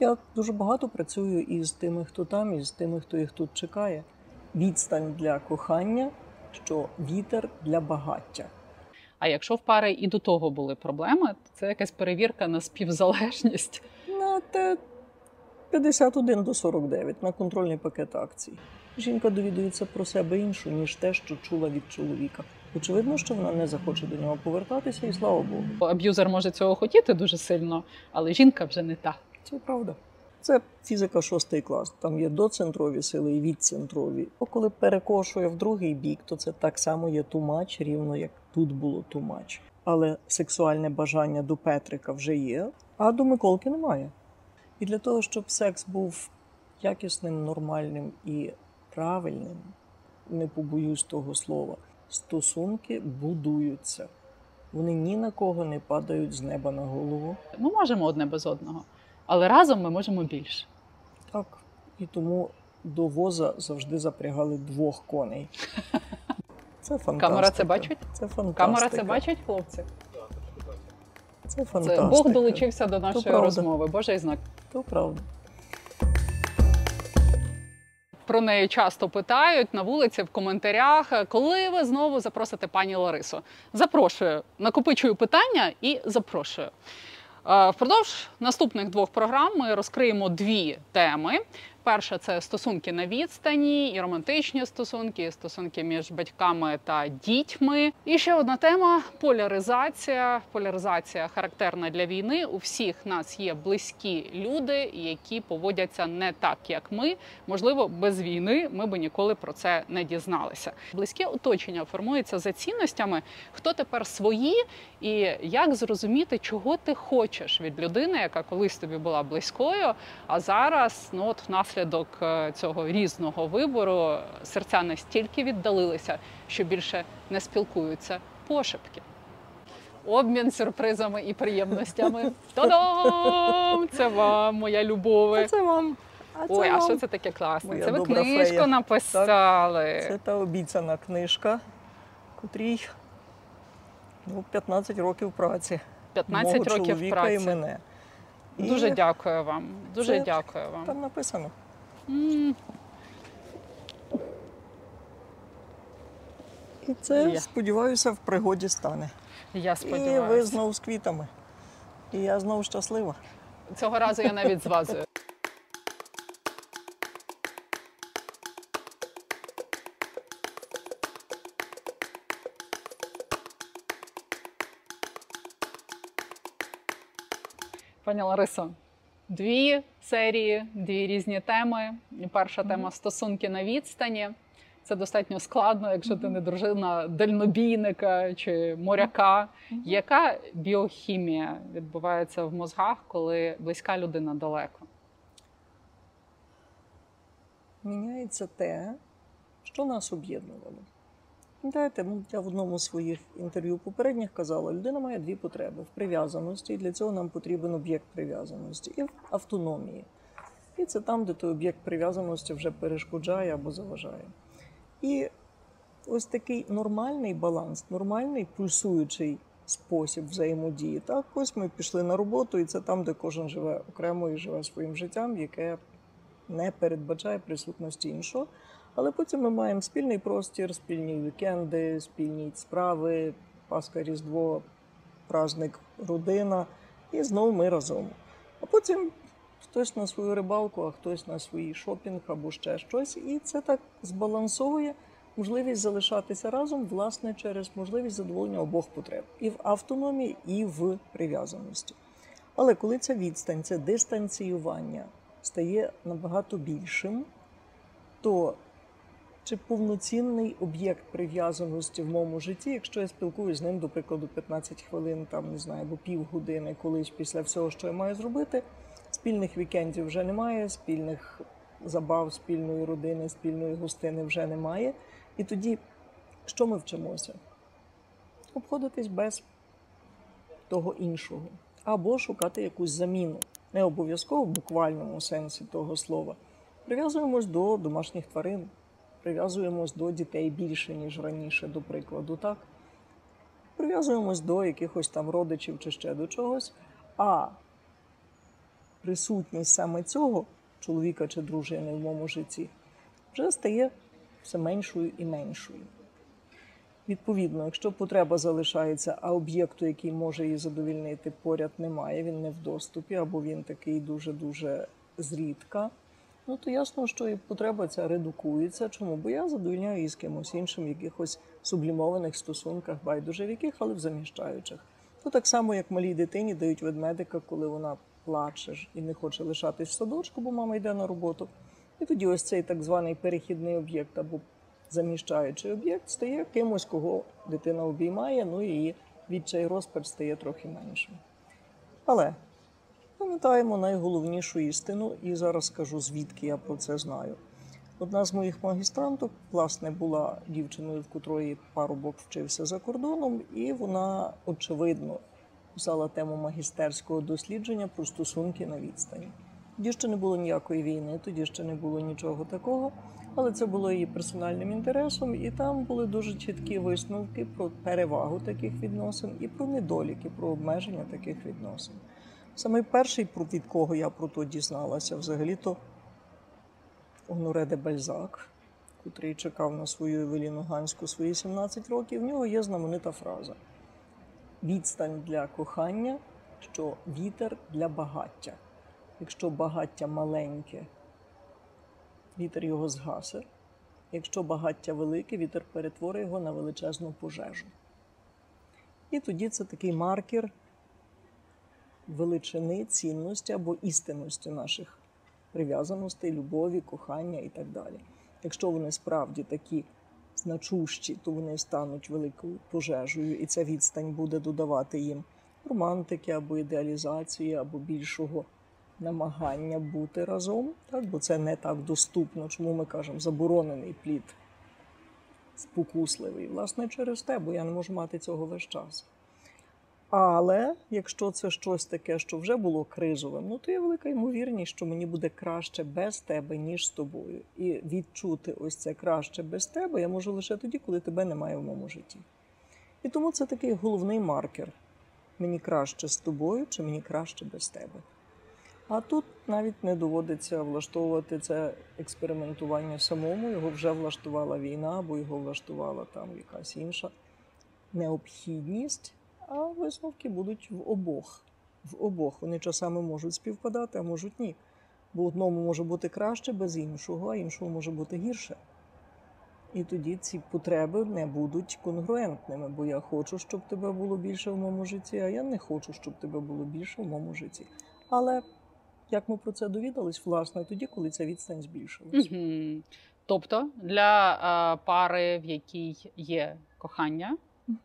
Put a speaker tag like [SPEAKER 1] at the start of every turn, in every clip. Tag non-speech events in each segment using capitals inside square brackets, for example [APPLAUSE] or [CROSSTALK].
[SPEAKER 1] Я дуже багато працюю із тими, хто там, і з тими, хто їх тут чекає. Відстань для кохання, що вітер для багаття.
[SPEAKER 2] А якщо в пари і до того були проблеми, то це якась перевірка на співзалежність.
[SPEAKER 1] На те 51 до 49 на контрольний пакет акцій. Жінка довідується про себе іншу, ніж те, що чула від чоловіка. Очевидно, що вона не захоче до нього повертатися, і слава Богу.
[SPEAKER 2] Аб'юзер може цього хотіти дуже сильно, але жінка вже не та.
[SPEAKER 1] Це правда. Це фізика шостий клас. Там є доцентрові сили і відцентрові. О, коли перекошує в другий бік, то це так само є тумач, рівно як тут було тумач. Але сексуальне бажання до Петрика вже є, а до Миколки немає. І для того, щоб секс був якісним, нормальним і правильним, не побоюсь того слова, стосунки будуються. Вони ні на кого не падають з неба на голову.
[SPEAKER 2] Ми можемо одне без одного, але разом ми можемо більше.
[SPEAKER 1] Так. І тому до воза завжди запрягали двох коней. [LAUGHS] Це фантастика.
[SPEAKER 2] Камера це бачить?
[SPEAKER 1] Це фантастика.
[SPEAKER 2] Камера це бачить, хлопці?
[SPEAKER 1] Це
[SPEAKER 2] Це. Бог долучився до нашої розмови. Божий знак.
[SPEAKER 1] То правда.
[SPEAKER 2] Про неї часто питають на вулиці в коментарях, коли ви знову запросите пані Ларису. Запрошую, накопичую питання і запрошую. Е, Впродовж наступних двох програм ми розкриємо дві теми. Перша це стосунки на відстані, і романтичні стосунки, і стосунки між батьками та дітьми. І ще одна тема поляризація. Поляризація характерна для війни. У всіх нас є близькі люди, які поводяться не так, як ми. Можливо, без війни ми би ніколи про це не дізналися. Близьке оточення формується за цінностями, хто тепер свої, і як зрозуміти, чого ти хочеш від людини, яка колись тобі була близькою, а зараз, ну от внаслідок е, цього різного вибору, серця настільки віддалилися, що більше не спілкуються пошепки. Обмін сюрпризами і приємностями. [LAUGHS] Та-дам! Це вам, моя любове.
[SPEAKER 1] Це вам. А це
[SPEAKER 2] Ой, а що це таке класне?
[SPEAKER 1] Моя
[SPEAKER 2] Це ви книжку
[SPEAKER 1] фея.
[SPEAKER 2] написали.
[SPEAKER 1] Це та обіцяна книжка, котрій ну, 15 років праці.
[SPEAKER 2] 15
[SPEAKER 1] Мого
[SPEAKER 2] років
[SPEAKER 1] чоловіка
[SPEAKER 2] праці.
[SPEAKER 1] і мене. І
[SPEAKER 2] Дуже дякую вам. Дуже
[SPEAKER 1] Це
[SPEAKER 2] дякую вам.
[SPEAKER 1] Там написано. І це,
[SPEAKER 2] Є.
[SPEAKER 1] сподіваюся, в пригоді стане.
[SPEAKER 2] Я
[SPEAKER 1] І ви
[SPEAKER 2] сподіваюся.
[SPEAKER 1] знов з квітами. І я знов щаслива.
[SPEAKER 2] Цього разу я навіть з вазою. Пані Ларисо, дві серії, дві різні теми. Перша тема стосунки на відстані. Це достатньо складно, якщо ти не дружина дальнобійника чи моряка. Яка біохімія відбувається в мозгах, коли близька людина далеко?
[SPEAKER 1] Міняється те, що нас об'єднувало. Пам'ятаєте, ну, я в одному з своїх інтерв'ю попередніх казала, людина має дві потреби в прив'язаності, і для цього нам потрібен об'єкт прив'язаності, і в автономії. І це там, де той об'єкт прив'язаності вже перешкоджає або заважає. І ось такий нормальний баланс, нормальний пульсуючий спосіб взаємодії. Так, ось ми пішли на роботу, і це там, де кожен живе окремо і живе своїм життям, яке не передбачає присутності іншого. Але потім ми маємо спільний простір, спільні вікенди, спільні справи, Пасха, Різдво, праздник, родина, і знову ми разом. А потім хтось на свою рибалку, а хтось на свій шопінг або ще щось. І це так збалансовує можливість залишатися разом, власне, через можливість задоволення обох потреб і в автономії, і в прив'язаності. Але коли ця відстань, це дистанціювання стає набагато більшим, то чи повноцінний об'єкт прив'язаності в моєму житті, якщо я спілкуюся з ним, до прикладу, 15 хвилин, там не знаю, або півгодини колись після всього, що я маю зробити, спільних вікендів вже немає, спільних забав, спільної родини, спільної гостини вже немає. І тоді що ми вчимося? Обходитись без того іншого, або шукати якусь заміну, не обов'язково в буквальному сенсі того слова. Прив'язуємось до домашніх тварин, прив'язуємось до дітей більше, ніж раніше, до прикладу, так? Прив'язуємось до якихось там родичів чи ще до чогось. А присутність саме цього чоловіка чи дружини в моєму житті вже стає все меншою і меншою. Відповідно, якщо потреба залишається, а об'єкту, який може її задовільнити, поряд немає, він не в доступі, або він такий дуже-дуже зрідка, ну то ясно, що і потреба ця редукується. Чому? Бо я задовільняю її з кимось іншим в якихось сублімованих стосунках, байдуже в яких, але в заміщаючих. То так само, як малій дитині дають ведмедика, коли вона плаче і не хоче лишатись в садочку, бо мама йде на роботу. І тоді ось цей так званий перехідний об'єкт або заміщаючий об'єкт стає кимось, кого дитина обіймає, ну і її відчай розпач стає трохи меншим. Але пам'ятаємо найголовнішу істину, і зараз скажу, звідки я про це знаю. Одна з моїх магістранток, власне, була дівчиною, в котрої парубок вчився за кордоном, і вона, очевидно, писала тему магістерського дослідження про стосунки на відстані. Тоді ще не було ніякої війни, тоді ще не було нічого такого, але це було її персональним інтересом, і там були дуже чіткі висновки про перевагу таких відносин і про недоліки, про обмеження таких відносин. Саме перший, від кого я про то дізналася, взагалі-то Оноре де Бальзак, котрий чекав на свою Евеліну Ганську свої 17 років, в нього є знаменита фраза: відстань для кохання, що вітер для багаття. Якщо багаття маленьке, вітер його згасе. Якщо багаття велике, вітер перетворить його на величезну пожежу. І тоді це такий маркер величини, цінності або істинності наших прив'язаностей, любові, кохання і так далі. Якщо вони справді такі значущі, то вони стануть великою пожежею, і ця відстань буде додавати їм романтики або ідеалізації, або більшого намагання бути разом, так? бо це не так доступно. Чому ми кажемо заборонений плід спокусливий? Власне, через те, бо я не можу мати цього весь час. Але якщо це щось таке, що вже було кризовим, ну то є велика ймовірність, що мені буде краще без тебе, ніж з тобою. І відчути ось це краще без тебе я можу лише тоді, коли тебе немає в моєму житті. І тому це такий головний маркер: мені краще з тобою чи мені краще без тебе. А тут навіть не доводиться влаштовувати це експериментування самому. Його вже влаштувала війна, або його влаштувала там якась інша необхідність, а висновки будуть в обох. В обох вони часами можуть співпадати, а можуть ні. Бо одному може бути краще без іншого, а іншому може бути гірше. І тоді ці потреби не будуть конгруентними, бо я хочу, щоб тебе було більше в моєму житті, а я не хочу, щоб тебе було більше в моєму житті. Але як ми про це довідались, власне, тоді, коли ця відстань збільшилась.
[SPEAKER 2] Угу. Тобто для е, пари, в якій є кохання,
[SPEAKER 1] Мгм.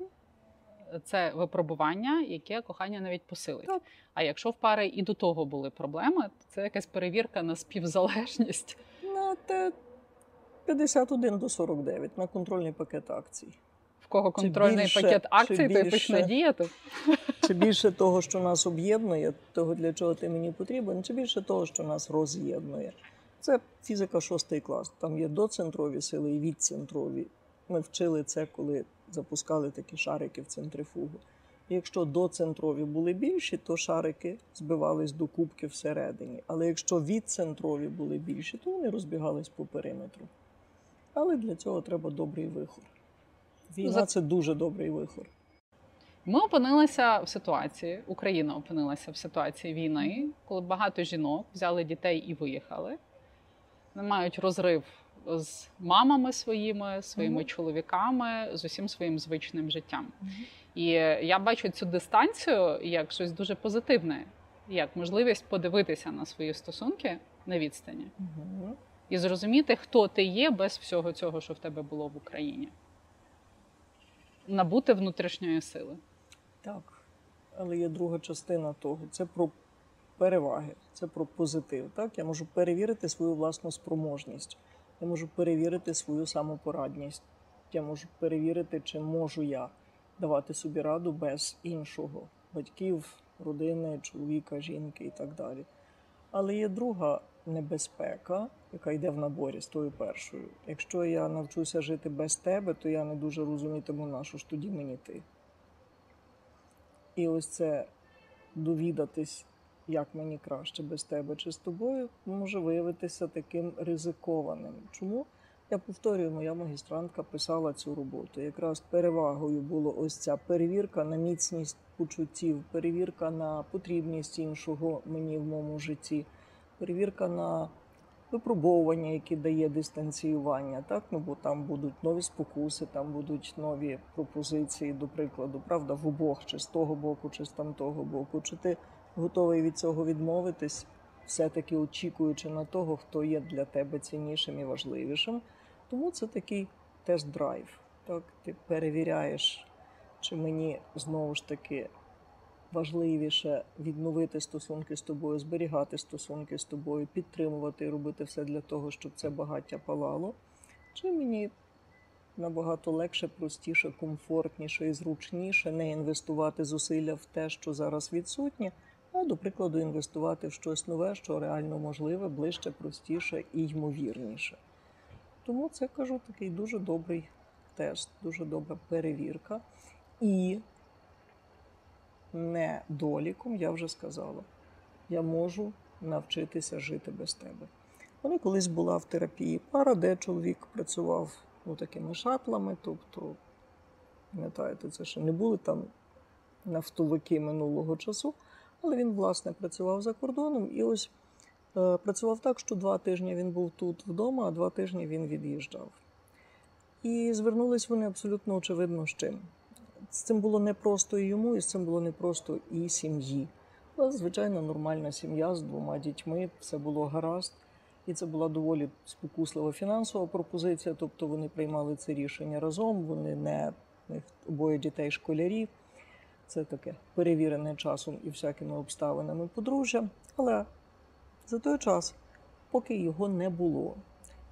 [SPEAKER 2] Це випробування, яке кохання навіть посилить.
[SPEAKER 1] Так.
[SPEAKER 2] А якщо в пари і до того були проблеми, то це якась перевірка на співзалежність.
[SPEAKER 1] На те 51 до 49 на контрольний пакет акцій.
[SPEAKER 2] В кого контрольний
[SPEAKER 1] більше,
[SPEAKER 2] пакет акцій, той
[SPEAKER 1] більше?
[SPEAKER 2] почне діяти.
[SPEAKER 1] Чи більше того, що нас об'єднує, того, для чого ти мені потрібен, чи більше того, що нас роз'єднує. Це фізика шостий клас. Там є доцентрові сили і відцентрові. Ми вчили це, коли запускали такі шарики в центрифугу. Якщо доцентрові були більші, то шарики збивались до кубки всередині. Але якщо відцентрові були більші, то вони розбігались по периметру. Але для цього треба добрий вихор. Війна
[SPEAKER 2] За-
[SPEAKER 1] це дуже добрий вихор.
[SPEAKER 2] Ми опинилися в ситуації, Україна опинилася в ситуації війни, коли багато жінок взяли дітей і виїхали. Вони мають розрив з мамами своїми, своїми
[SPEAKER 1] Мгм.
[SPEAKER 2] чоловіками, з усім своїм звичним життям. І я бачу цю дистанцію як щось дуже позитивне, як можливість подивитися на свої стосунки на відстані
[SPEAKER 1] Угу.
[SPEAKER 2] і зрозуміти, хто ти є без всього цього, що в тебе було в Україні. Набути внутрішньої сили.
[SPEAKER 1] Так, але є друга частина того. Це про переваги, це про позитив. Так, я можу перевірити свою власну спроможність, я можу перевірити свою самопорадність, я можу перевірити, чи можу я давати собі раду без іншого батьків, родини, чоловіка, жінки і так далі. Але є друга небезпека, яка йде в наборі з тою першою. Якщо я навчуся жити без тебе, то я не дуже розумітиму, на що ж тоді мені ти. І ось це довідатись, як мені краще без тебе чи з тобою, може виявитися таким ризикованим. Чому? Я повторюю, моя магістрантка писала цю роботу. Якраз перевагою було ось ця перевірка на міцність почуттів, перевірка на потрібність іншого мені в моєму житті, перевірка на випробовування, які дає дистанціювання. Так, ну бо там будуть нові спокуси, там будуть нові пропозиції, до прикладу, правда, в обох, чи з того боку, чи з тамтого боку. Чи ти готовий від цього відмовитись, все-таки очікуючи на того, хто є для тебе ціннішим і важливішим. Тому це такий тест-драйв. Так, ти перевіряєш, чи мені знову ж таки важливіше відновити стосунки з тобою, зберігати стосунки з тобою, підтримувати і робити все для того, щоб це багаття палало. Чи мені набагато легше, простіше, комфортніше і зручніше не інвестувати зусилля в те, що зараз відсутнє, а до прикладу, інвестувати в щось нове, що реально можливе, ближче, простіше і ймовірніше. Тому це кажу такий дуже добрий тест, дуже добра перевірка. І недоліком, я вже сказала, я можу навчитися жити без тебе. Вони колись була в терапії пара, де чоловік працював ну, такими шатлами, тобто, пам'ятаєте, це ще не були там нафтовики минулого часу, але він, власне, працював за кордоном і ось е, працював так, що два тижні він був тут вдома, а два тижні він від'їжджав. І звернулись вони абсолютно очевидно з чим. З цим було непросто і йому, і з цим було непросто і сім'ї. Але, звичайно, нормальна сім'я з двома дітьми, все було гаразд. І це була доволі спокуслива фінансова пропозиція, тобто вони приймали це рішення разом, вони не в обоє дітей школярі. Це таке перевірене часом і всякими обставинами подружжя. Але за той час, поки його не було,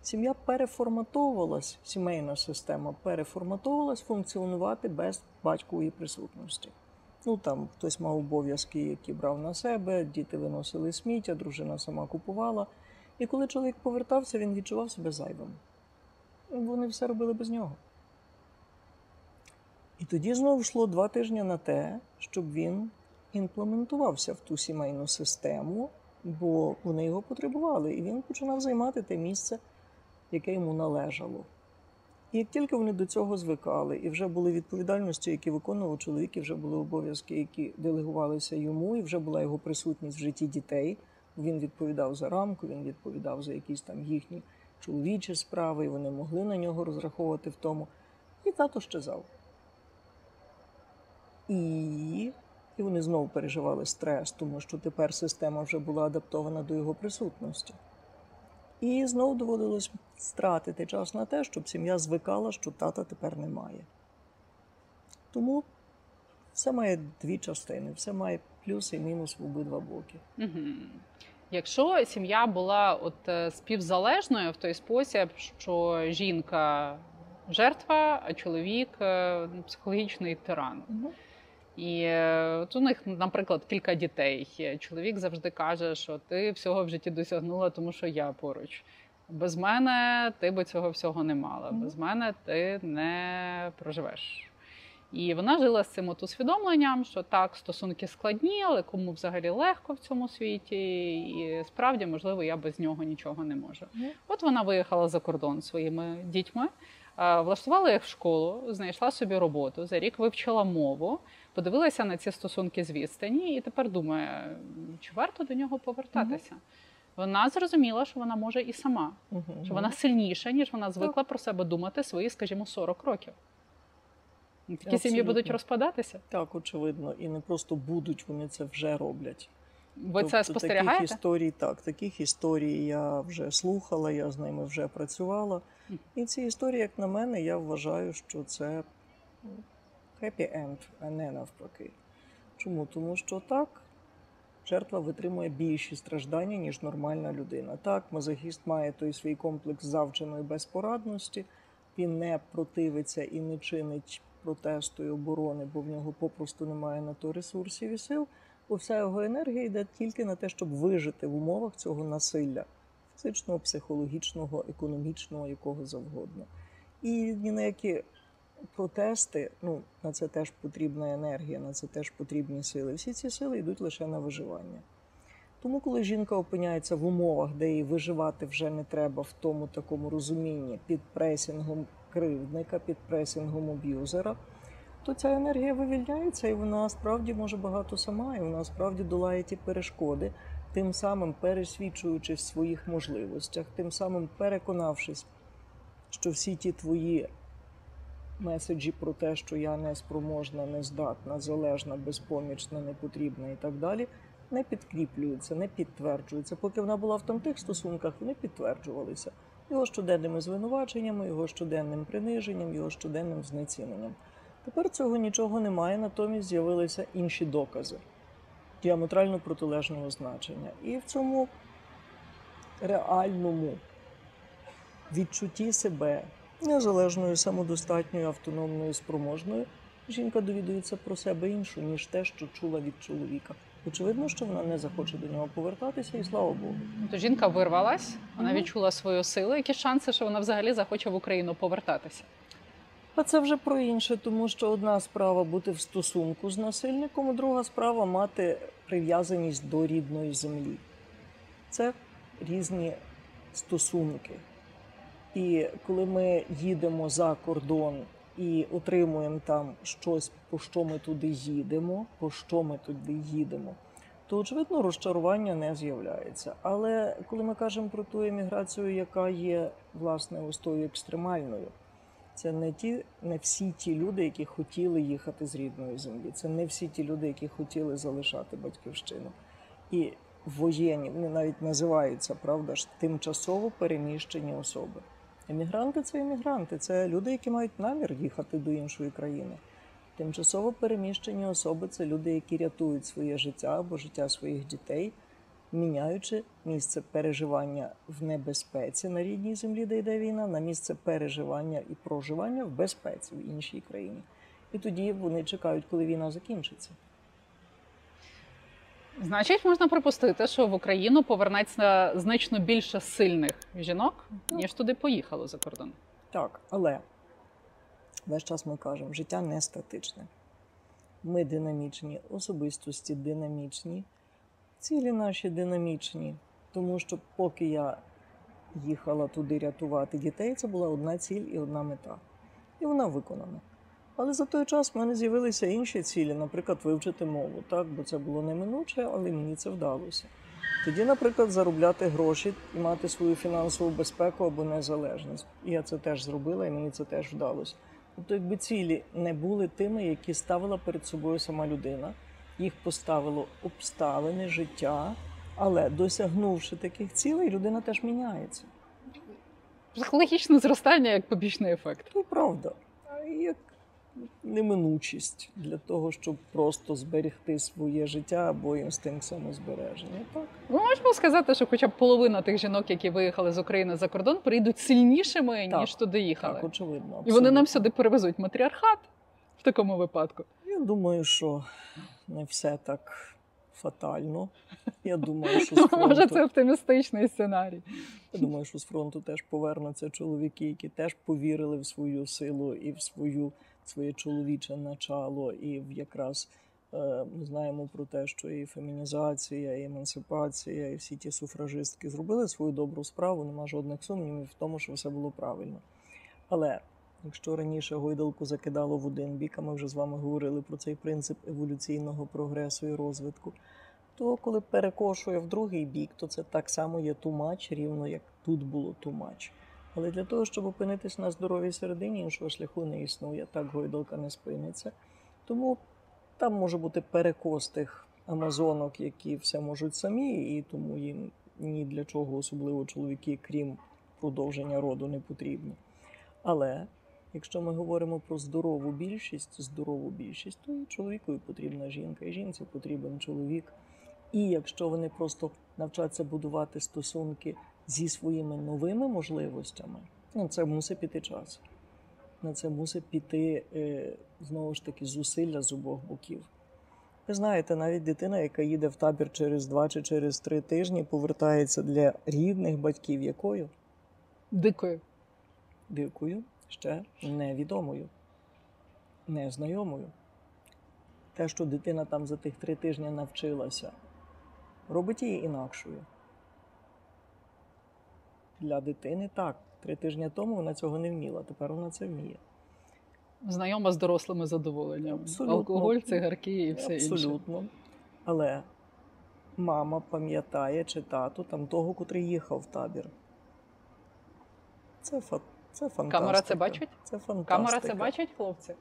[SPEAKER 1] сім'я переформатовувалась, сімейна система переформатовувалась функціонувати без батькової присутності. Ну там хтось мав обов'язки, які брав на себе, діти виносили сміття, дружина сама купувала. І коли чоловік повертався, він відчував себе зайвим. Вони все робили без нього. І тоді знову йшло два тижні на те, щоб він імплементувався в ту сімейну систему, бо вони його потребували, і він починав займати те місце, яке йому належало. І як тільки вони до цього звикали, і вже були відповідальності, які виконував чоловік, і вже були обов'язки, які делегувалися йому, і вже була його присутність в житті дітей. Він відповідав за рамку, він відповідав за якісь там їхні чоловічі справи, і вони могли на нього розраховувати в тому. І тато щезав. І і вони знову переживали стрес, тому що тепер система вже була адаптована до його присутності. І знову доводилось стратити час на те, щоб сім'я звикала, що тата тепер немає. Тому все має дві частини, все має плюс і мінус в обидва боки.
[SPEAKER 2] Угу. Якщо сім'я була от е, співзалежною в той спосіб, що жінка жертва, а чоловік е, психологічний тиран.
[SPEAKER 1] Угу.
[SPEAKER 2] І е, от у них, наприклад, кілька дітей. Чоловік завжди каже, що ти всього в житті досягнула, тому що я поруч. Без мене ти би цього всього не мала. Без мене ти не проживеш. І вона жила з цим от усвідомленням, що так, стосунки складні, але кому взагалі легко в цьому світі, і справді, можливо, я без нього нічого не можу. От вона виїхала за кордон своїми дітьми, влаштувала їх в школу, знайшла собі роботу, за рік вивчила мову, подивилася на ці стосунки з відстані, і тепер думає, чи варто до нього повертатися. Вона зрозуміла, що вона може і сама,
[SPEAKER 1] Угу.
[SPEAKER 2] що вона сильніша, ніж вона звикла про себе думати свої, скажімо, 40 років. Такі сім'ї будуть розпадатися.
[SPEAKER 1] Так, очевидно, і не просто будуть, вони це вже роблять.
[SPEAKER 2] Ви це
[SPEAKER 1] Тобто
[SPEAKER 2] спостерігаєте?
[SPEAKER 1] Таких історій, так, таких історій я вже слухала, я з ними вже працювала. І ці історії, як на мене, я вважаю, що це end, а не навпаки. Чому? Тому що так, жертва витримує більші страждання, ніж нормальна людина. Так, мазохіст має той свій комплекс завченої безпорадності, він не противиться і не чинить протесту і оборони, бо в нього попросту немає на то ресурсів і сил бо вся його енергія йде тільки на те, щоб вижити в умовах цього насилля фізичного, психологічного, економічного, якого завгодно. І ні на які протести, ну на це теж потрібна енергія, на це теж потрібні сили. Всі ці сили йдуть лише на виживання. Тому, коли жінка опиняється в умовах, де їй виживати вже не треба в тому такому розумінні під пресінгом кривдника, під пресінгом аб'юзера, то ця енергія вивільняється, і вона справді може багато сама, і вона справді долає ті перешкоди, тим самим пересвідчуючись в своїх можливостях, тим самим переконавшись, що всі ті твої меседжі про те, що я неспроможна, нездатна, залежна, безпомічна, непотрібна і так далі, не підкріплюються, не підтверджуються. Поки вона була в тамтих стосунках, вони підтверджувалися його щоденними звинуваченнями, його щоденним приниженням, його щоденним знеціненням. Тепер цього нічого немає, натомість з'явилися інші докази діаметрально протилежного значення. І в цьому реальному відчутті себе незалежною, самодостатньою, автономною, спроможною, жінка довідується про себе іншу, ніж те, що чула від чоловіка. Очевидно, що вона не захоче до нього повертатися, і слава Богу.
[SPEAKER 2] То жінка вирвалась, вона відчула свою силу. Які шанси, що вона взагалі захоче в Україну повертатися?
[SPEAKER 1] А це вже про інше, тому що одна справа бути в стосунку з насильником, а друга справа мати прив'язаність до рідної землі. Це різні стосунки. І коли ми їдемо за кордон і отримуємо там щось, по що ми туди їдемо, по що ми туди їдемо, то очевидно розчарування не з'являється. Але коли ми кажемо про ту еміграцію, яка є власне ось тою екстремальною, це не ті, не всі ті люди, які хотіли їхати з рідної землі. Це не всі ті люди, які хотіли залишати батьківщину. І воєнні вони навіть називаються, правда ж, тимчасово переміщені особи. Емігранти це емігранти, це люди, які мають намір їхати до іншої країни. Тимчасово переміщені особи це люди, які рятують своє життя або життя своїх дітей, міняючи місце переживання в небезпеці на рідній землі, де йде війна, на місце переживання і проживання в безпеці в іншій країні. І тоді вони чекають, коли війна закінчиться.
[SPEAKER 2] Значить, можна припустити, що в Україну повернеться значно більше сильних жінок, ніж туди поїхало за кордон.
[SPEAKER 1] Так, але весь час ми кажемо, життя не статичне. Ми динамічні, особистості динамічні, цілі наші динамічні. Тому що поки я їхала туди рятувати дітей, це була одна ціль і одна мета. І вона виконана. Але за той час в мене з'явилися інші цілі, наприклад, вивчити мову, так, бо це було неминуче, але мені це вдалося. Тоді, наприклад, заробляти гроші і мати свою фінансову безпеку або незалежність. І я це теж зробила, і мені це теж вдалося. Тобто, якби цілі не були тими, які ставила перед собою сама людина, їх поставило обставини, життя, але досягнувши таких цілей, людина теж міняється.
[SPEAKER 2] Психологічне зростання як побічний ефект.
[SPEAKER 1] То правда. Як неминучість для того, щоб просто зберегти своє життя або інстинкт самозбереження. Так.
[SPEAKER 2] Ми можемо сказати, що хоча б половина тих жінок, які виїхали з України за кордон, прийдуть сильнішими,
[SPEAKER 1] Так,
[SPEAKER 2] ніж туди їхали.
[SPEAKER 1] Так, очевидно.
[SPEAKER 2] І вони нам сюди перевезуть матріархат в такому випадку.
[SPEAKER 1] Я думаю, що не все так фатально. Я думаю, що з [LAUGHS] фронту,
[SPEAKER 2] Може, це оптимістичний сценарій.
[SPEAKER 1] я думаю, що з фронту теж повернуться чоловіки, які теж повірили в свою силу і в свою своє чоловіче начало, і в якраз е, ми знаємо про те, що і фемінізація, і емансипація, і всі ті суфражистки зробили свою добру справу. Нема жодних сумнівів в тому, що все було правильно. Але якщо раніше гойдалку закидало в один бік, а ми вже з вами говорили про цей принцип еволюційного прогресу і розвитку, то коли перекошує в другий бік, то це так само є тумач, рівно як тут було тумач. Але для того, щоб опинитись на здоровій середині, іншого шляху не існує. Так гойдалка не спиниться. Тому там може бути перекос тих амазонок, які все можуть самі, і тому їм ні для чого, особливо чоловіки, крім продовження роду, не потрібні. Але якщо ми говоримо про здорову більшість, здорову більшість, то і чоловікові потрібна жінка, і жінці потрібен чоловік. І якщо вони просто навчаться будувати стосунки зі своїми новими можливостями, ну це мусить піти час. На це мусить піти е, знову ж таки зусилля з обох боків. Ви знаєте, навіть дитина, яка їде в табір через два чи через три тижні, повертається для рідних батьків якою?
[SPEAKER 2] Дикою.
[SPEAKER 1] Дикою, ще невідомою, незнайомою. Те, що дитина там за тих три тижні навчилася робить її інакшою. Для дитини так. Три тижні тому вона цього не вміла, тепер вона це вміє.
[SPEAKER 2] Знайома з дорослими задоволеннями.
[SPEAKER 1] Абсолютно.
[SPEAKER 2] Алкоголь, цигарки і все інше.
[SPEAKER 1] Абсолютно. Але мама пам'ятає чи тато там того, котрий їхав в табір. Це, фа... це фантастика.
[SPEAKER 2] Камера це бачить?
[SPEAKER 1] Це фантастика.
[SPEAKER 2] Камера це бачить, хлопці?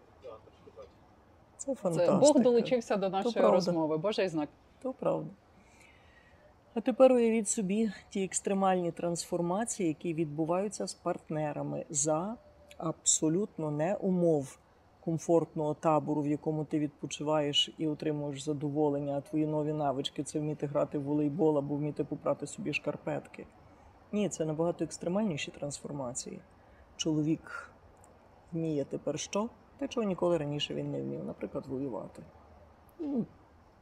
[SPEAKER 1] Це
[SPEAKER 2] Це. Бог долучився до нашої розмови. Божий знак.
[SPEAKER 1] То правда. А тепер уявіть собі ті екстремальні трансформації, які відбуваються з партнерами за абсолютно не умов комфортного табору, в якому ти відпочиваєш і отримуєш задоволення, а твої нові навички це вміти грати в волейбол або вміти попрати собі шкарпетки. Ні, це набагато екстремальніші трансформації. Чоловік вміє тепер що? Те, чого ніколи раніше він не вмів, наприклад, воювати. Ну,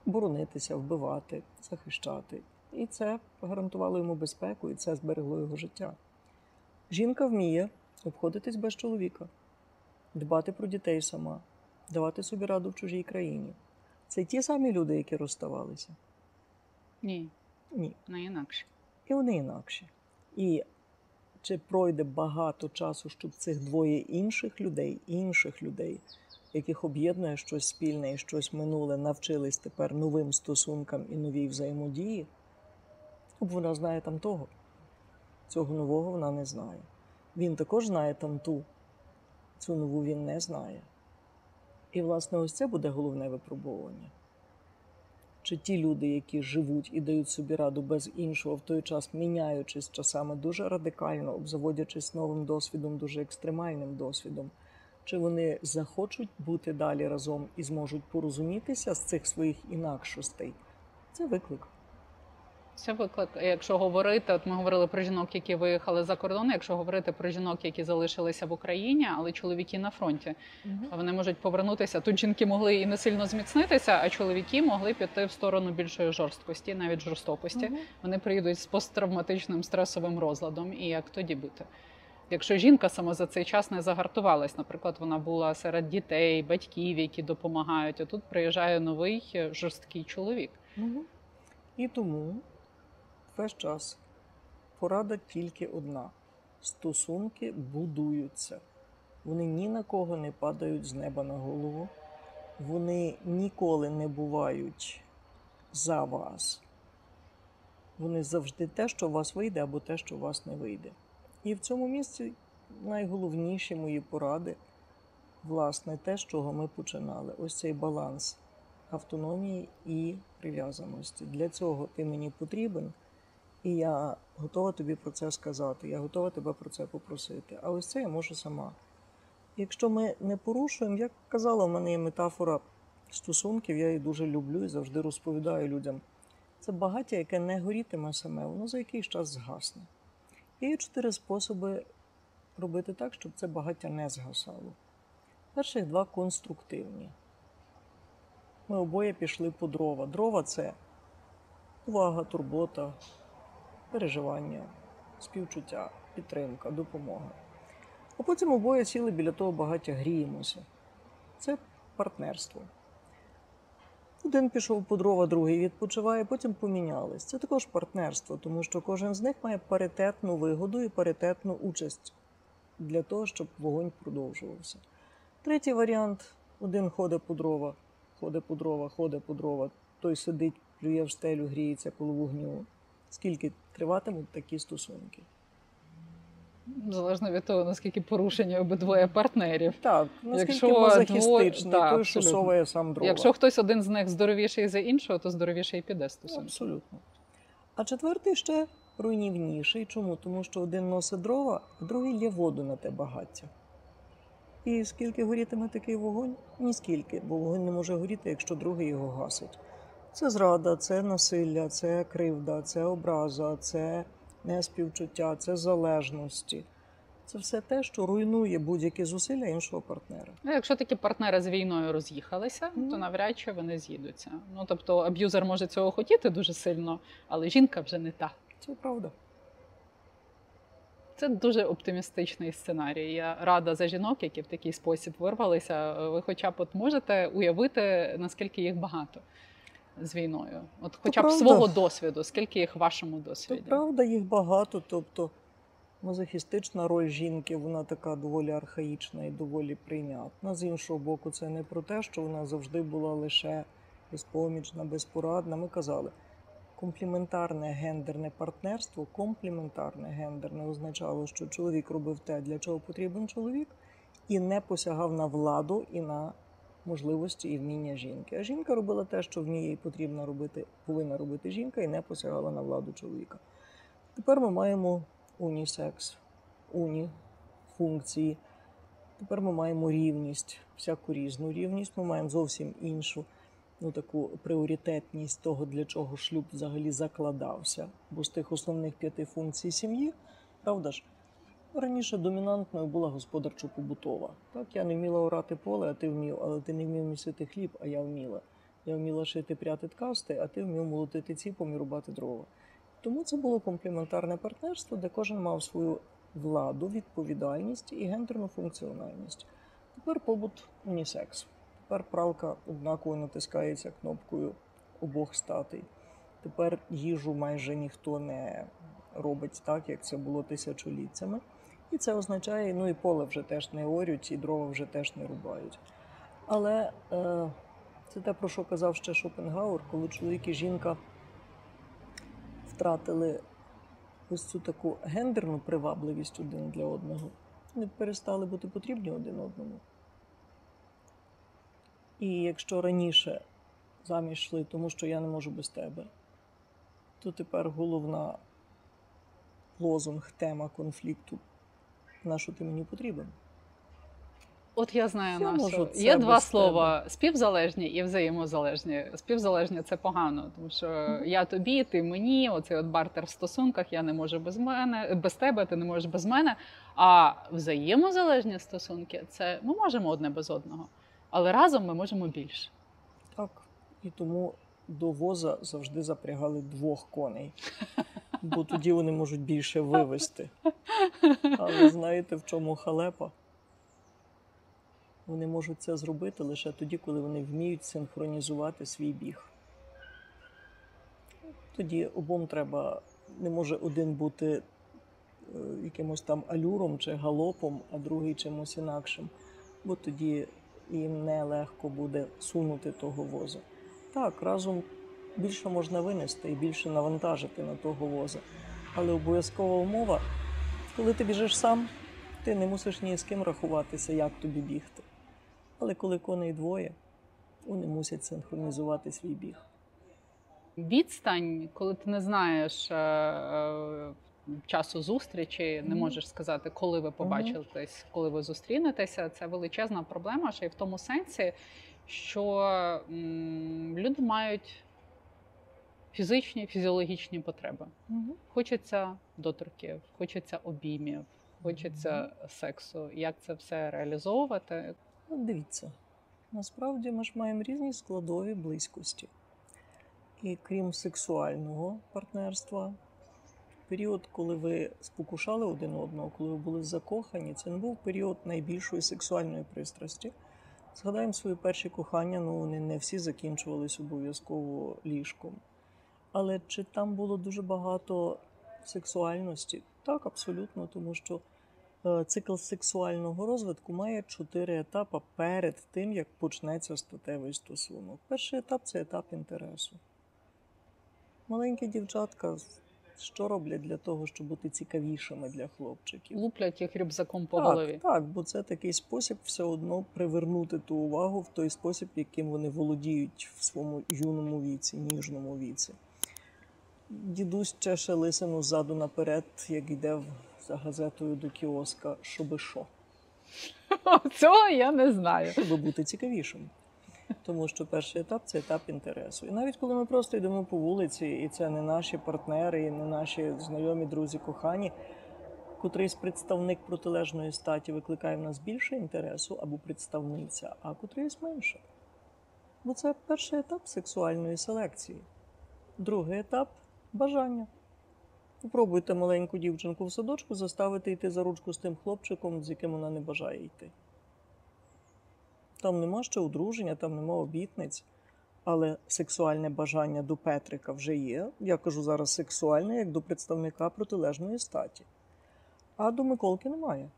[SPEAKER 1] боронитися, вбивати, захищати. І це гарантувало йому безпеку, і це зберегло його життя. Жінка вміє обходитись без чоловіка, дбати про дітей сама, давати собі раду в чужій країні. Це ті самі люди, які розставалися?
[SPEAKER 2] Ні,
[SPEAKER 1] Ні.
[SPEAKER 2] не інакше.
[SPEAKER 1] І вони інакші. І чи пройде багато часу, щоб цих двоє інших людей, інших людей, яких об'єднує щось спільне і щось минуле, навчились тепер новим стосункам і новій взаємодії, бо вона знає там того. Цього нового вона не знає. Він також знає там ту. Цю нову він не знає. І, власне, ось це буде головне випробовування. Чи ті люди, які живуть і дають собі раду без іншого, в той час міняючись часами дуже радикально, обзаводячись новим досвідом, дуже екстремальним досвідом, чи вони захочуть бути далі разом і зможуть порозумітися з цих своїх інакшостей? Це виклик.
[SPEAKER 2] Це виклик. Якщо говорити, от ми говорили про жінок, які виїхали за кордон. Якщо говорити про жінок, які залишилися в Україні, але чоловіки на фронті, вони можуть повернутися. Тут жінки могли і не сильно зміцнитися, а чоловіки могли піти в сторону більшої жорсткості, навіть жорстокості.
[SPEAKER 1] Мгм.
[SPEAKER 2] Вони приїдуть з посттравматичним стресовим розладом. І як тоді бути? Якщо жінка саме за цей час не загартувалась, наприклад, вона була серед дітей, батьків, які допомагають, а тут приїжджає новий е, жорсткий чоловік.
[SPEAKER 1] Мгм. І тому весь час порада тільки одна: стосунки будуються. Вони ні на кого не падають з неба на голову, вони ніколи не бувають за вас. Вони завжди те, що у вас вийде, або те, що у вас не вийде. І в цьому місці найголовніші мої поради, власне, те, з чого ми починали. Ось цей баланс автономії і прив'язаності. Для цього ти мені потрібен, і я готова тобі про це сказати, я готова тебе про це попросити. А ось це я можу сама. Якщо ми не порушуємо, як казала, в мене є метафора стосунків, я її дуже люблю і завжди розповідаю людям. Це багаття, яке не горітиме саме, воно за якийсь час згасне. Є чотири способи робити так, щоб це багаття не згасало. Перших два конструктивні. Ми обоє пішли по дрова. Дрова це увага, турбота, переживання, співчуття, підтримка, допомога. А потім обоє сіли біля того багаття гріємося. Це партнерство. Один пішов по дрова, другий відпочиває, потім помінялись. Це також партнерство, тому що кожен з них має паритетну вигоду і паритетну участь для того, щоб вогонь продовжувався. Третій варіант: один ходить по дрова, ходить по дрова, ходить по дрова, той сидить, плює в стелю, гріється коло вогню. Скільки триватимуть такі стосунки?
[SPEAKER 2] Залежно від того, наскільки порушені обидвоє партнерів.
[SPEAKER 1] Так, наскільки
[SPEAKER 2] Якщо
[SPEAKER 1] мазохістичний,
[SPEAKER 2] дво-
[SPEAKER 1] той, що соває сам дрова.
[SPEAKER 2] Якщо хтось один з них здоровіший за іншого, то здоровіший і піде стосунки.
[SPEAKER 1] Абсолютно. А четвертий ще руйнівніший. Чому? Тому що один носить дрова, а другий лє воду на те багаття. І скільки горітиме такий вогонь? Ніскільки, бо вогонь не може горіти, якщо другий його гасить. Це зрада, це насилля, це кривда, це образа, це неспівчуття, це залежності. Це все те, що руйнує будь-які зусилля іншого партнера.
[SPEAKER 2] Ну, якщо такі партнери з війною роз'їхалися,
[SPEAKER 1] Ну.
[SPEAKER 2] то навряд чи вони з'їдуться. Ну тобто аб'юзер може цього хотіти дуже сильно, але жінка вже не та.
[SPEAKER 1] Це правда.
[SPEAKER 2] Це дуже оптимістичний сценарій. Я рада за жінок, які в такий спосіб вирвалися. Ви хоча б от можете уявити, наскільки їх багато. З війною? От хоча б
[SPEAKER 1] правда.
[SPEAKER 2] свого досвіду, скільки їх в вашому
[SPEAKER 1] То правда, їх багато. Тобто мазохістична роль жінки, вона така доволі архаїчна і доволі прийнятна. З іншого боку, це не про те, що вона завжди була лише безпомічна, безпорадна. Ми казали, компліментарне гендерне партнерство, компліментарне гендерне означало, що чоловік робив те, для чого потрібен чоловік, і не посягав на владу і на можливості і вміння жінки. А жінка робила те, що вміє і потрібно робити, повинна робити жінка, і не посягала на владу чоловіка. Тепер ми маємо унісекс, уні функції. Тепер ми маємо рівність, всяку різну рівність. Ми маємо зовсім іншу ну, таку пріоритетність того, для чого шлюб взагалі закладався. Бо з тих основних п'яти функцій сім'ї, правда ж, раніше домінантною була господарчо-побутова. Так, я не вміла орати поле, а ти вмів, але ти не вмів місити хліб, а я вміла. Я вміла шити пряти ткасти, а ти вмів молотити ціпом і рубати дрова. Тому це було комплементарне партнерство, де кожен мав свою владу, відповідальність і гендерну функціональність. Тепер побут унісекс. Тепер пралка однаково натискається кнопкою обох статей. Тепер їжу майже ніхто не робить так, як це було тисячоліттями. І це означає, ну і поле вже теж не орють, і дрова вже теж не рубають. Але е, це те, про що казав ще Шопенгауер, коли чоловік і жінка втратили ось цю таку гендерну привабливість один для одного, вони перестали бути потрібні один одному. І якщо раніше заміж йшли, тому що я не можу без тебе, то тепер головна лозунг, тема конфлікту, на що ти мені потрібен.
[SPEAKER 2] От я знаю
[SPEAKER 1] Я
[SPEAKER 2] на
[SPEAKER 1] можу
[SPEAKER 2] Є два слова: співзалежні і взаємозалежні. Співзалежні це погано, тому що я тобі, ти мені. Оцей от бартер в стосунках, я не можу без мене, без тебе, ти не можеш без мене. А взаємозалежні стосунки це ми можемо одне без одного, але разом ми можемо більше.
[SPEAKER 1] Так. І тому до воза завжди запрягали двох коней, бо тоді вони можуть більше вивезти. Але знаєте, в чому халепа? Вони можуть це зробити лише тоді, коли вони вміють синхронізувати свій біг. Тоді обом треба, не може один бути е, якимось там алюром чи галопом, а другий чимось інакшим. Бо тоді їм нелегко буде сунути того воза. Так, разом більше можна винести і більше навантажити на того воза. Але обов'язкова умова, коли ти біжиш сам, ти не мусиш ні з ким рахуватися, як тобі бігти. Але коли коней двоє, вони мусять синхронізувати свій біг.
[SPEAKER 2] Відстань, коли ти не знаєш е, е, часу зустрічі, не можеш сказати, коли ви побачитесь, коли ви зустрінетеся. Це величезна проблема, ще й в тому сенсі, що люди мають фізичні, фізіологічні потреби. Хочеться доторків, хочеться обіймів, хочеться сексу. Як це все реалізовувати?
[SPEAKER 1] Дивіться, насправді ми ж маємо різні складові близькості. І крім сексуального партнерства, період, коли ви спокушали один одного, коли ви були закохані, це не був період найбільшої сексуальної пристрасті. Згадаємо свої перші кохання, ну вони не всі закінчувались обов'язково ліжком. Але чи там було дуже багато сексуальності? Так, абсолютно, тому що е, цикл сексуального розвитку має чотири етапи перед тим, як почнеться статевий стосунок. Перший етап це етап інтересу. Маленькі дівчатка що роблять для того, щоб бути цікавішими для хлопчиків?
[SPEAKER 2] Луплять їх рюкзаком по
[SPEAKER 1] так,
[SPEAKER 2] голові.
[SPEAKER 1] Так, бо це такий спосіб все одно привернути ту увагу в той спосіб, яким вони володіють в своєму юному віці, ніжному віці. Дідусь чеше лисину ззаду наперед, як йде за газетою до кіоска, щоби що? [LAUGHS]
[SPEAKER 2] Цього я не знаю.
[SPEAKER 1] щоб бути цікавішим. Тому що перший етап це етап інтересу. І навіть коли ми просто йдемо по вулиці, і це не наші партнери, і не наші знайомі, друзі, кохані, котрийсь представник протилежної статі викликає в нас більше інтересу або представниця, а котрийсь менше. Бо це перший етап сексуальної селекції. Другий етап бажання. Попробуйте маленьку дівчинку в садочку заставити йти за ручку з тим хлопчиком, з яким вона не бажає йти. Там нема ще одруження, там нема обітниць. але сексуальне бажання до Петрика вже є. Я кажу зараз сексуальне, як до представника протилежної статі. А до Миколки немає.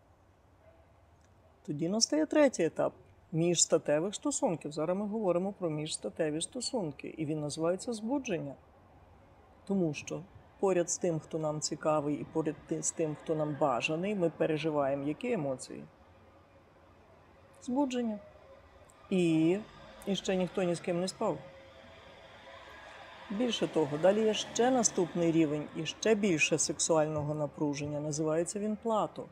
[SPEAKER 1] Тоді настає третій етап міжстатевих стосунків. Зараз ми говоримо про міжстатеві стосунки, і він називається збудження. Тому що поряд з тим, хто нам цікавий, і поряд з тим, хто нам бажаний, ми переживаємо які емоції? Збудження. І, і ще ніхто ні з ким не спав. Більше того, далі є ще наступний рівень і ще більше сексуального напруження. Називається він плато.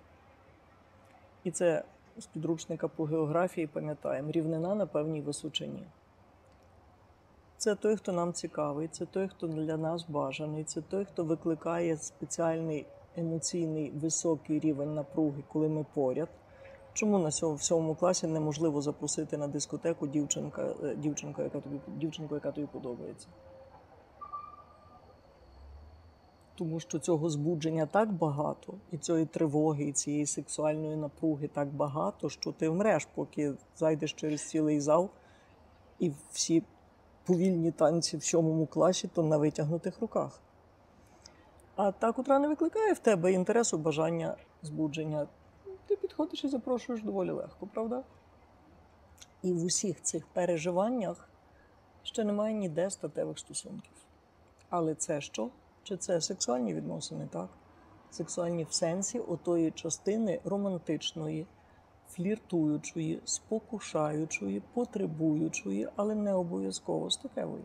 [SPEAKER 1] І це з підручника по географії пам'ятаємо рівнина на певній височині. Це той, хто нам цікавий, це той, хто для нас бажаний, це той, хто викликає спеціальний емоційний високий рівень напруги, коли ми поряд. Чому на сьомому класі неможливо запросити на дискотеку дівчинка, е, дівчинку, яка тобі, дівчинку, яка тобі подобається? Тому що цього збудження так багато, і цієї тривоги, і цієї сексуальної напруги так багато, що ти вмреш, поки зайдеш через цілий зал, і всі повільні танці в сьомому класі, то на витягнутих руках. А та, котра не викликає в тебе інтересу, бажання, збудження, підходиш і запрошуєш доволі легко, правда? І в усіх цих переживаннях ще немає ніде статевих стосунків. Але це що? Чи це сексуальні відносини, так? Сексуальні в сенсі отої частини романтичної, фліртуючої, спокушаючої, потребуючої, але не обов'язково статевої.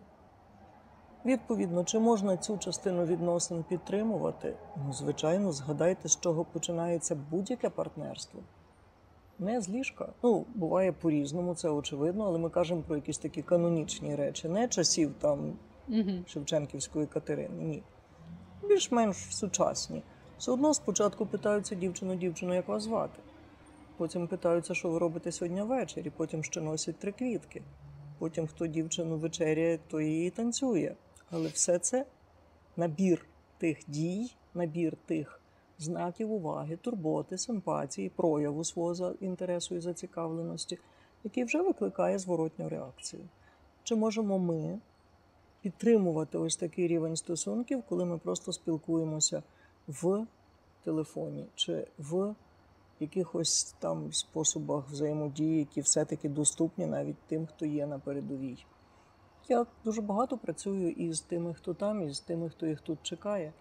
[SPEAKER 1] Відповідно, чи можна цю частину відносин підтримувати? Ну, звичайно, згадайте, з чого починається будь-яке партнерство. Не з ліжка. Ну, буває по-різному, це очевидно, але ми кажемо про якісь такі канонічні речі, не часів там
[SPEAKER 2] Угу.
[SPEAKER 1] Шевченківської Катерини. Ні. Більш-менш сучасні. Все одно спочатку питаються дівчину, дівчину, як вас звати. Потім питаються, що ви робите сьогодні ввечері, потім ще носять три квітки. Потім, хто дівчину вечеряє, то її танцює. Але все це набір тих дій, набір тих знаків уваги, турботи, симпатії, прояву свого інтересу і зацікавленості, який вже викликає зворотню реакцію. Чи можемо ми підтримувати ось такий рівень стосунків, коли ми просто спілкуємося в телефоні чи в якихось там способах взаємодії, які все-таки доступні навіть тим, хто є на передовій. Я дуже багато працюю і з тими, хто там, і з тими, хто їх тут чекає.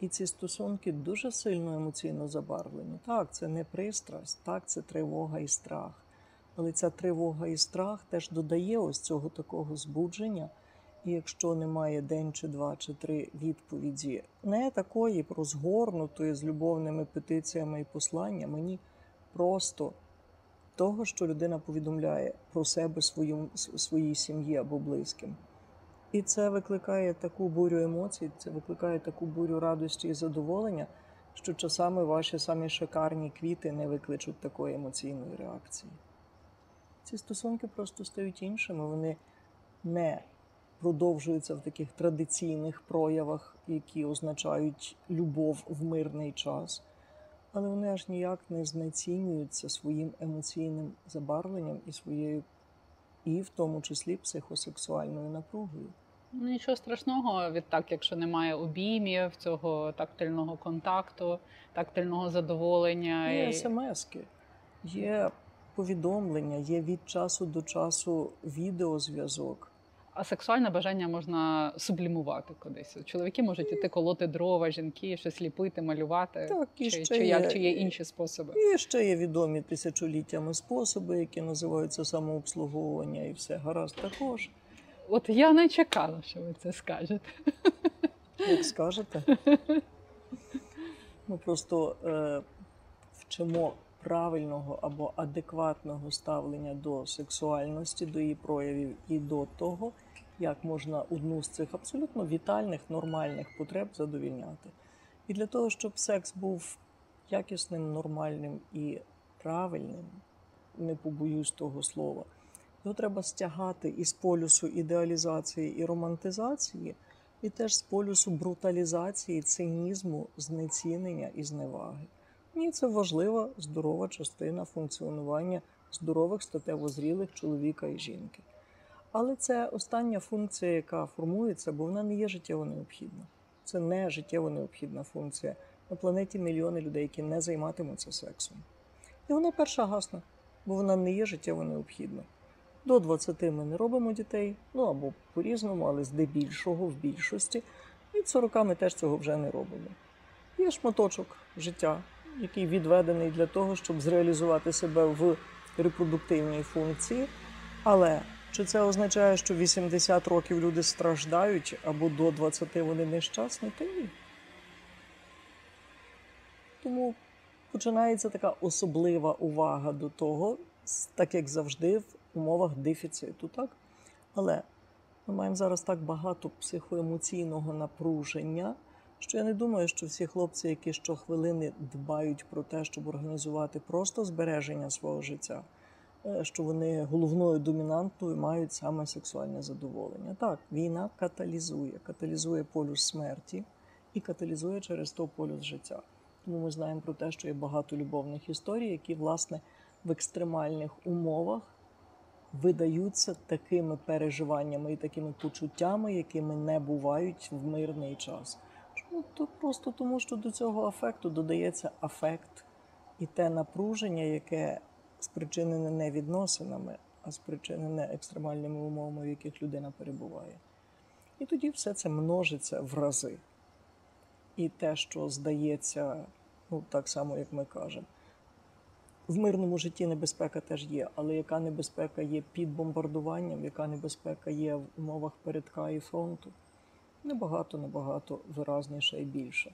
[SPEAKER 1] І ці стосунки дуже сильно емоційно забарвлені. Так, це не пристрасть, так, це тривога і страх. Але ця тривога і страх теж додає ось цього такого збудження. І якщо немає день чи два чи три відповіді, не такої розгорнутої з любовними петиціями і посланнями, ні, просто того, що людина повідомляє про себе своїм, своїй сім'ї або близьким. І це викликає таку бурю емоцій, це викликає таку бурю радості і задоволення, що часами ваші самі шикарні квіти не викличуть такої емоційної реакції. Ці стосунки просто стають іншими, вони не продовжуються в таких традиційних проявах, які означають любов в мирний час, але вони аж ніяк не знецінюються своїм емоційним забарвленням і своєю, і в тому числі психосексуальною напругою.
[SPEAKER 2] Ну, Нічого страшного відтак, якщо немає обіймів, цього тактильного контакту, тактильного задоволення.
[SPEAKER 1] Є смски, є повідомлення, є від часу до часу відеозв'язок.
[SPEAKER 2] А сексуальне бажання можна сублімувати кудись. Чоловіки можуть іти колоти дрова, жінки щось ліпити, малювати.
[SPEAKER 1] Так, і
[SPEAKER 2] чи,
[SPEAKER 1] ще
[SPEAKER 2] чи, як,
[SPEAKER 1] є-
[SPEAKER 2] чи є інші способи?
[SPEAKER 1] І ще є відомі тисячоліттями способи, які називаються самообслуговування, і все гаразд також.
[SPEAKER 2] От я не чекала, що ви це скажете.
[SPEAKER 1] Як скажете. Ми просто е, вчимо правильного або адекватного ставлення до сексуальності, до її проявів і до того, як можна одну з цих абсолютно вітальних, нормальних потреб задовільняти. І для того, щоб секс був якісним, нормальним і правильним, не побоюсь того слова, його треба стягати із полюсу ідеалізації і романтизації, і теж з полюсу бруталізації, цинізму, знецінення і зневаги. Ні, це важлива, здорова частина функціонування здорових статево зрілих чоловіка і жінки. Але це остання функція, яка формується, бо вона не є життєво необхідна. Це не життєво необхідна функція. На планеті мільйони людей, які не займатимуться сексом. І вона перша гасна, бо вона не є життєво необхідна. До 20 ми не робимо дітей, ну або по-різному, але здебільшого, в більшості. Від 40 ми теж цього вже не робимо. Є шматочок життя, який відведений для того, щоб зреалізувати себе в репродуктивній функції. Але чи це означає, що 80 років люди страждають або до 20 вони нещасні? Та ні. Тому починається така особлива увага до того, так як завжди, в умовах дефіциту, так? Але ми маємо зараз так багато психоемоційного напруження, що я не думаю, що всі хлопці, які щохвилини дбають про те, щоб організувати просто збереження свого життя, що вони головною домінантою мають саме сексуальне задоволення. Так, війна каталізує, каталізує полюс смерті і каталізує через то полюс життя. Тому ми знаємо про те, що є багато любовних історій, які, власне, в екстремальних умовах видаються такими переживаннями і такими почуттями, якими не бувають в мирний час. Ну, то просто тому, що до цього афекту додається афект і те напруження, яке спричинене не відносинами, а спричинене екстремальними умовами, в яких людина перебуває. І тоді все це множиться в рази. І те, що здається, ну так само, як ми кажемо, в мирному житті небезпека теж є, але яка небезпека є під бомбардуванням, яка небезпека є в умовах передка і фронту? Набагато, набагато виразніше і більше.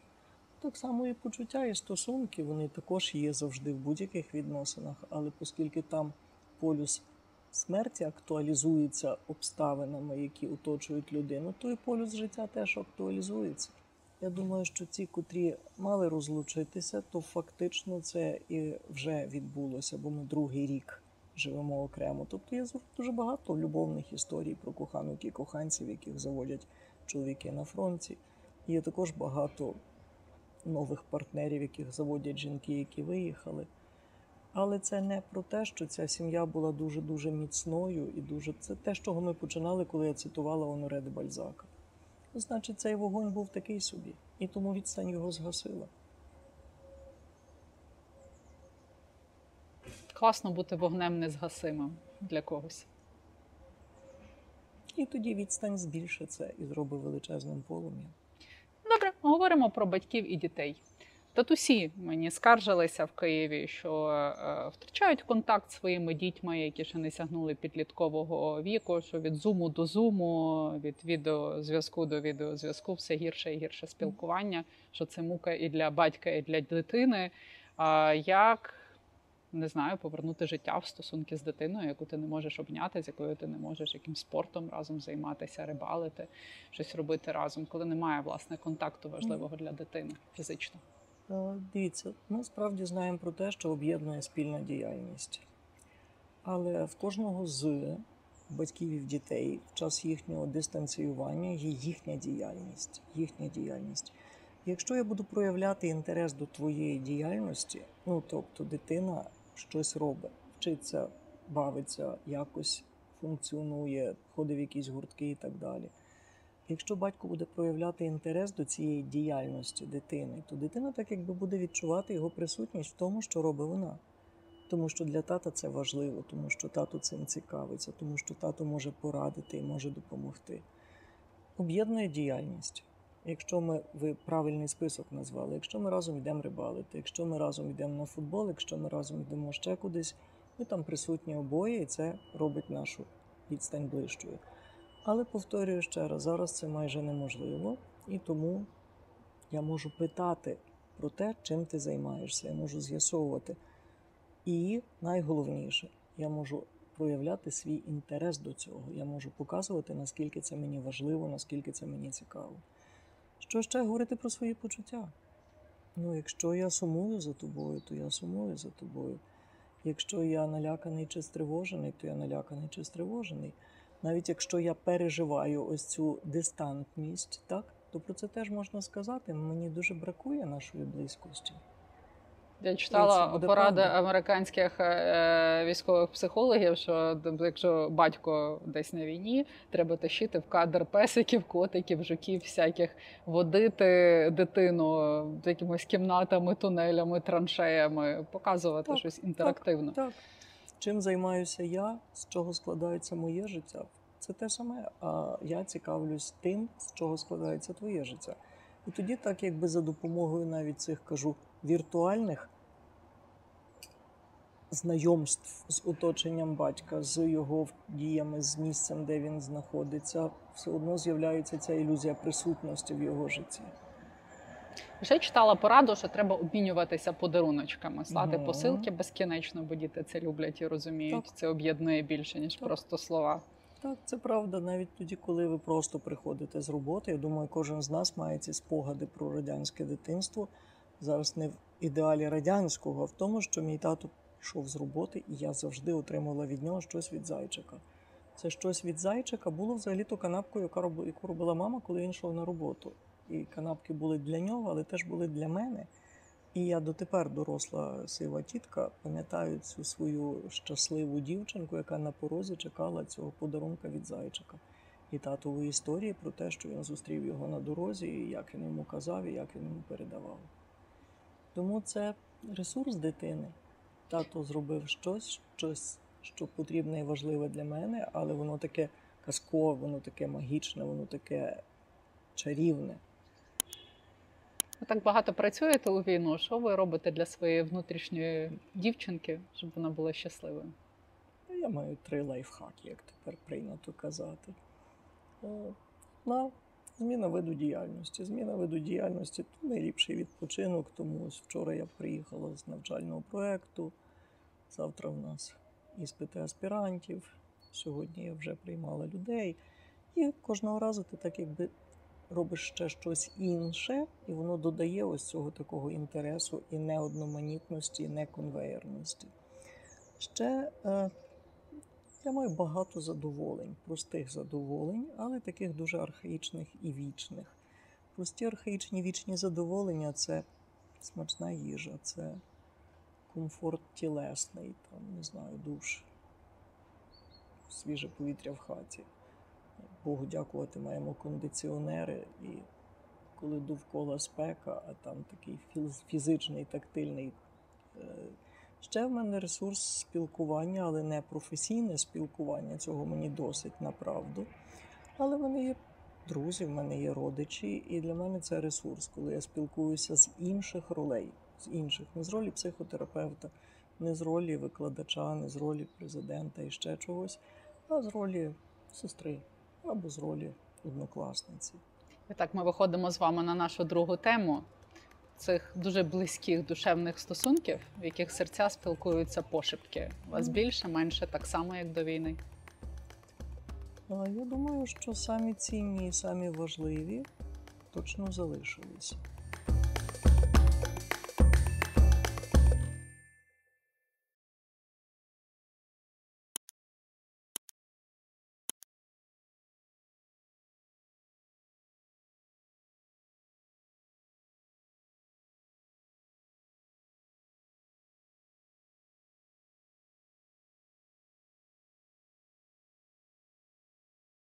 [SPEAKER 1] Так само і почуття, і стосунки, вони також є завжди в будь-яких відносинах, але оскільки там полюс смерті актуалізується обставинами, які оточують людину, то і полюс життя теж актуалізується. Я думаю, що ті, котрі мали розлучитися, то фактично це і вже відбулося, бо ми другий рік живемо окремо. Тобто є дуже багато любовних історій про коханок і коханців, яких заводять чоловіки на фронті. Є також багато нових партнерів, яких заводять жінки, які виїхали. Але це не про те, що ця сім'я була дуже дуже міцною і дуже це те, з чого ми починали, коли я цитувала Оноре де Бальзака. Значить, цей вогонь був такий собі, і тому відстань його згасила.
[SPEAKER 2] Класно бути вогнем незгасимим для когось.
[SPEAKER 1] І тоді відстань збільшиться і зробить величезним полум'ям.
[SPEAKER 2] Добре, говоримо про батьків і дітей. Татусі мені скаржилися в Києві, що е, втрачають контакт зі своїми дітьми, які ще не сягнули підліткового віку. Що від зуму до зуму, від відеозв'язку до відеозв'язку все гірше і гірше спілкування. Що це мука і для батька, і для дитини. А як не знаю, повернути життя в стосунки з дитиною, яку ти не можеш обняти, з якою ти не можеш якимсь спортом разом займатися, рибалити, щось робити разом, коли немає власне контакту важливого для дитини фізично.
[SPEAKER 1] Е, Дивіться, ми справді знаємо про те, що об'єднує спільна діяльність. Але в кожного з батьків і дітей в час їхнього дистанціювання є їхня діяльність. Їхня діяльність. Якщо я буду проявляти інтерес до твоєї діяльності, ну тобто дитина щось робить, вчиться, бавиться, якось функціонує, ходить в якісь гуртки і так далі. Якщо батько буде проявляти інтерес до цієї діяльності дитини, то дитина так якби буде відчувати його присутність в тому, що робить вона. Тому що для тата це важливо, тому що тато цим цікавиться, тому що тато може порадити і може допомогти. Об'єднує діяльність. Якщо ми ви правильний список назвали, якщо ми разом йдемо рибалити, якщо ми разом йдемо на футбол, якщо ми разом йдемо ще кудись, ми там присутні обоє, і це робить нашу відстань ближчою. Але повторюю ще раз, зараз це майже неможливо, і тому я можу питати про те, чим ти займаєшся. Я можу з'ясовувати. І найголовніше, я можу проявляти свій інтерес до цього. Я можу показувати, наскільки це мені важливо, наскільки це мені цікаво. Що ще говорити про свої почуття? Ну, якщо я сумую за тобою, то я сумую за тобою. Якщо я наляканий чи стривожений, то я наляканий чи стривожений. Навіть якщо я переживаю ось цю дистантність, так, то про це теж можна сказати. Мені дуже бракує нашої близькості.
[SPEAKER 2] Я читала поради
[SPEAKER 1] правда.
[SPEAKER 2] американських е, військових психологів, що якщо батько десь на війні, треба тащити в кадр песиків, котиків, жуків, всяких водити дитину якимись кімнатами, тунелями, траншеями, показувати
[SPEAKER 1] Так,
[SPEAKER 2] щось інтерактивно.
[SPEAKER 1] Так. Чим займаюся я, з чого складається моє життя, це те саме. А я цікавлюсь тим, з чого складається твоє життя. І тоді, так якби за допомогою навіть цих кажу віртуальних знайомств з оточенням батька, з його діями, з місцем, де він знаходиться, все одно з'являється ця ілюзія присутності в його житті.
[SPEAKER 2] Ще читала пораду, що треба обмінюватися подаруночками, слати
[SPEAKER 1] Мгм.
[SPEAKER 2] посилки безкінечно, бо діти це люблять і розуміють.
[SPEAKER 1] Так.
[SPEAKER 2] Це об'єднує більше ніж
[SPEAKER 1] Так.
[SPEAKER 2] просто слова.
[SPEAKER 1] Так, це правда. Навіть тоді, коли ви просто приходите з роботи. Я думаю, кожен з нас має ці спогади про радянське дитинство. Зараз не в ідеалі радянського, а в тому, що мій тато йшов з роботи, і я завжди отримала від нього щось від зайчика. Це щось від зайчика було взагалі-то канапкою, яку робила мама, коли він йшов на роботу. І канапки були для нього, але теж були для мене. І я дотепер доросла сива тітка, пам'ятаю цю свою щасливу дівчинку, яка на порозі чекала цього подарунка від зайчика. І татової історії про те, що він зустрів його на дорозі, і як він йому казав, і як він йому передавав. Тому це ресурс дитини. Тато зробив щось, щось, що потрібне і важливе для мене, але воно таке казкове, воно таке магічне, воно таке чарівне.
[SPEAKER 2] Ви так багато працюєте у війну. Що ви робите для своєї внутрішньої дівчинки, щоб вона була щасливою?
[SPEAKER 1] Я маю три лайфхаки, як тепер прийнято казати. Е, На зміна виду діяльності. Зміна виду діяльності це найліпший відпочинок. Тому ось вчора я приїхала з навчального проєкту. Завтра в нас іспити аспірантів. Сьогодні я вже приймала людей. І кожного разу ти так якби робиш ще щось інше, і воно додає ось цього такого інтересу і неодноманітності, і неконвеєрності. Ще е, я маю багато задоволень, простих задоволень, але таких дуже архаїчних і вічних. Прості архаїчні вічні задоволення це смачна їжа, це комфорт тілесний, там, не знаю, душ, свіже повітря в хаті. Богу дякувати, маємо кондиціонери, і коли довкола спека, а там такий фізичний, тактильний. е, Ще в мене ресурс спілкування, але не професійне спілкування. Цього мені досить направду. Але в мене є друзі, в мене є родичі, і для мене це ресурс, коли я спілкуюся з інших ролей, з інших, не з ролі психотерапевта, не з ролі викладача, не з ролі президента і ще чогось, а з ролі сестри або з ролі однокласниці.
[SPEAKER 2] І так, ми виходимо з вами на нашу другу тему цих дуже близьких душевних стосунків, в яких серця спілкуються пошепки. У вас більше, менше, так само, як до війни.
[SPEAKER 1] Я думаю, що самі цінні і самі важливі точно залишились.